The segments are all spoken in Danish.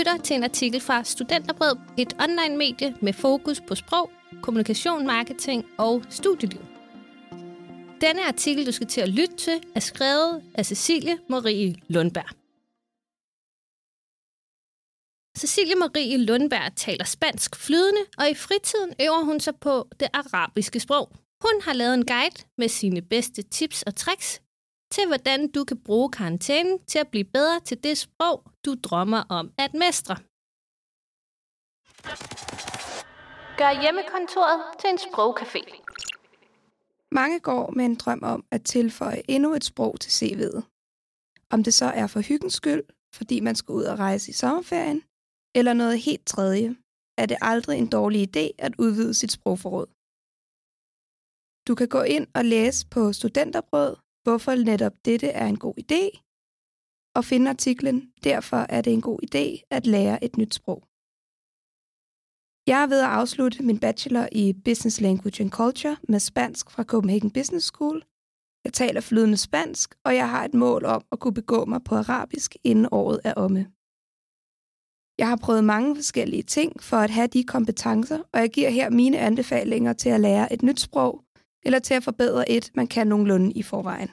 lytter til en artikel fra Studenterbrød, et online-medie med fokus på sprog, kommunikation, marketing og studieliv. Denne artikel, du skal til at lytte til, er skrevet af Cecilie Marie Lundberg. Cecilie Marie Lundberg taler spansk flydende, og i fritiden øver hun sig på det arabiske sprog. Hun har lavet en guide med sine bedste tips og tricks til, hvordan du kan bruge karantænen til at blive bedre til det sprog, du drømmer om at mestre. Gør hjemmekontoret til en sprogcafé. Mange går med en drøm om at tilføje endnu et sprog til CV'et. Om det så er for hyggens skyld, fordi man skal ud og rejse i sommerferien, eller noget helt tredje, er det aldrig en dårlig idé at udvide sit sprogforråd. Du kan gå ind og læse på Studenterbrød, hvorfor netop dette er en god idé, og finde artiklen, derfor er det en god idé at lære et nyt sprog. Jeg er ved at afslutte min bachelor i Business Language and Culture med spansk fra Copenhagen Business School. Jeg taler flydende spansk, og jeg har et mål om at kunne begå mig på arabisk, inden året er omme. Jeg har prøvet mange forskellige ting for at have de kompetencer, og jeg giver her mine anbefalinger til at lære et nyt sprog, eller til at forbedre et, man kan nogenlunde i forvejen.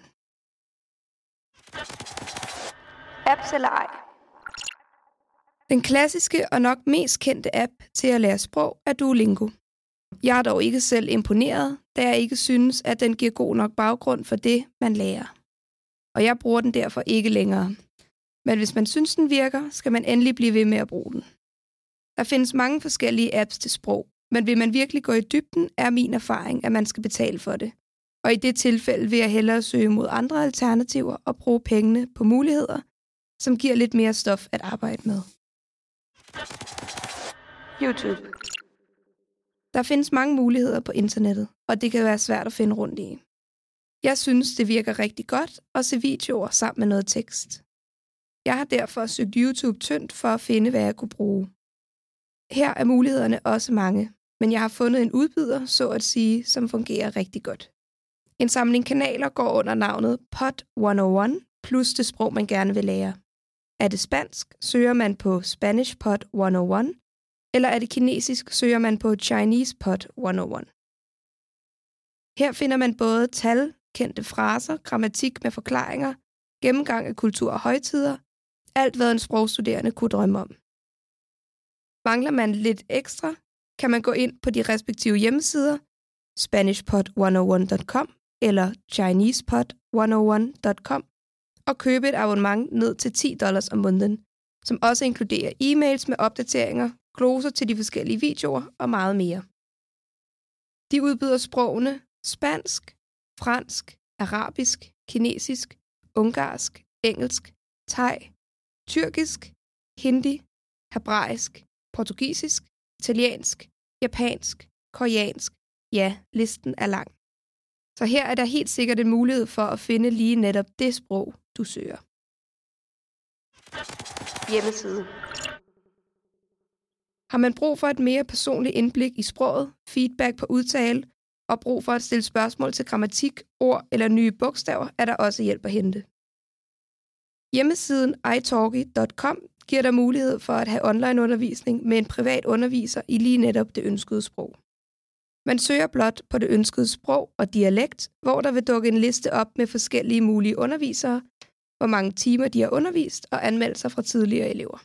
Apps eller ej? Den klassiske og nok mest kendte app til at lære sprog er Duolingo. Jeg er dog ikke selv imponeret, da jeg ikke synes, at den giver god nok baggrund for det, man lærer. Og jeg bruger den derfor ikke længere. Men hvis man synes, den virker, skal man endelig blive ved med at bruge den. Der findes mange forskellige apps til sprog, men vil man virkelig gå i dybden, er min erfaring, at man skal betale for det. Og i det tilfælde vil jeg hellere søge mod andre alternativer og bruge pengene på muligheder, som giver lidt mere stof at arbejde med. YouTube. Der findes mange muligheder på internettet, og det kan være svært at finde rundt i. Jeg synes, det virker rigtig godt at se videoer sammen med noget tekst. Jeg har derfor søgt YouTube tyndt for at finde, hvad jeg kunne bruge. Her er mulighederne også mange, men jeg har fundet en udbyder, så at sige, som fungerer rigtig godt. En samling kanaler går under navnet POT 101 plus det sprog, man gerne vil lære. Er det spansk, søger man på Spanish POT 101, eller er det kinesisk, søger man på Chinese POT 101. Her finder man både tal, kendte fraser, grammatik med forklaringer, gennemgang af kultur og højtider, alt hvad en sprogstuderende kunne drømme om. Mangler man lidt ekstra, kan man gå ind på de respektive hjemmesider, SpanishPod101.com eller ChinesePod101.com og købe et abonnement ned til 10 dollars om måneden, som også inkluderer e-mails med opdateringer, gloser til de forskellige videoer og meget mere. De udbyder sprogene spansk, fransk, arabisk, kinesisk, ungarsk, engelsk, thai, tyrkisk, hindi, hebraisk, portugisisk, italiensk, japansk, koreansk. Ja, listen er lang. Så her er der helt sikkert en mulighed for at finde lige netop det sprog, du søger. Hjemmeside. Har man brug for et mere personligt indblik i sproget, feedback på udtale og brug for at stille spørgsmål til grammatik, ord eller nye bogstaver, er der også hjælp at hente. Hjemmesiden italki.com giver dig mulighed for at have online-undervisning med en privat underviser i lige netop det ønskede sprog. Man søger blot på det ønskede sprog og dialekt, hvor der vil dukke en liste op med forskellige mulige undervisere, hvor mange timer de har undervist og anmeldelser fra tidligere elever.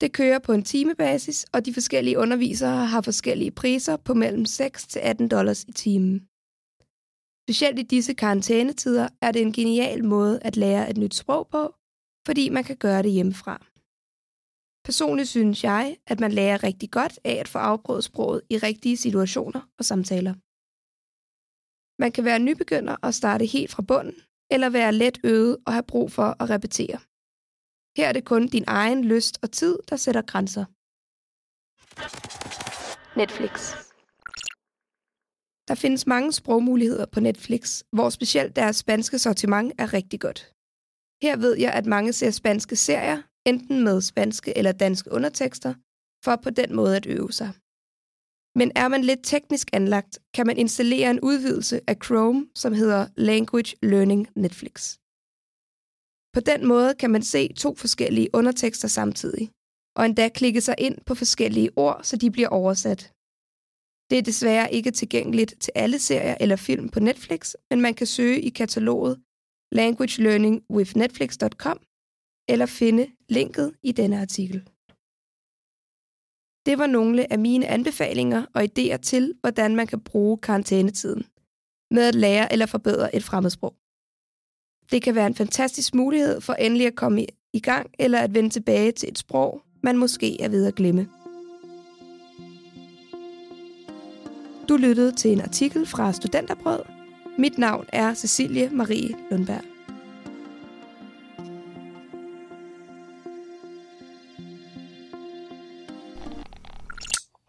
Det kører på en timebasis, og de forskellige undervisere har forskellige priser på mellem 6 til 18 dollars i timen. Specielt i disse karantænetider er det en genial måde at lære et nyt sprog på, fordi man kan gøre det hjemmefra. Personligt synes jeg, at man lærer rigtig godt af at få afprøvet sproget i rigtige situationer og samtaler. Man kan være nybegynder og starte helt fra bunden, eller være let øvet og have brug for at repetere. Her er det kun din egen lyst og tid, der sætter grænser. Netflix der findes mange sprogmuligheder på Netflix, hvor specielt deres spanske sortiment er rigtig godt. Her ved jeg, at mange ser spanske serier, enten med spanske eller danske undertekster, for på den måde at øve sig. Men er man lidt teknisk anlagt, kan man installere en udvidelse af Chrome, som hedder Language Learning Netflix. På den måde kan man se to forskellige undertekster samtidig, og endda klikke sig ind på forskellige ord, så de bliver oversat. Det er desværre ikke tilgængeligt til alle serier eller film på Netflix, men man kan søge i kataloget Language Learning with Netflix.com eller finde linket i denne artikel. Det var nogle af mine anbefalinger og idéer til, hvordan man kan bruge karantænetiden med at lære eller forbedre et fremmedsprog. Det kan være en fantastisk mulighed for endelig at komme i gang eller at vende tilbage til et sprog, man måske er ved at glemme. Du lyttede til en artikel fra Studenterbrød. Mit navn er Cecilie Marie Lundberg.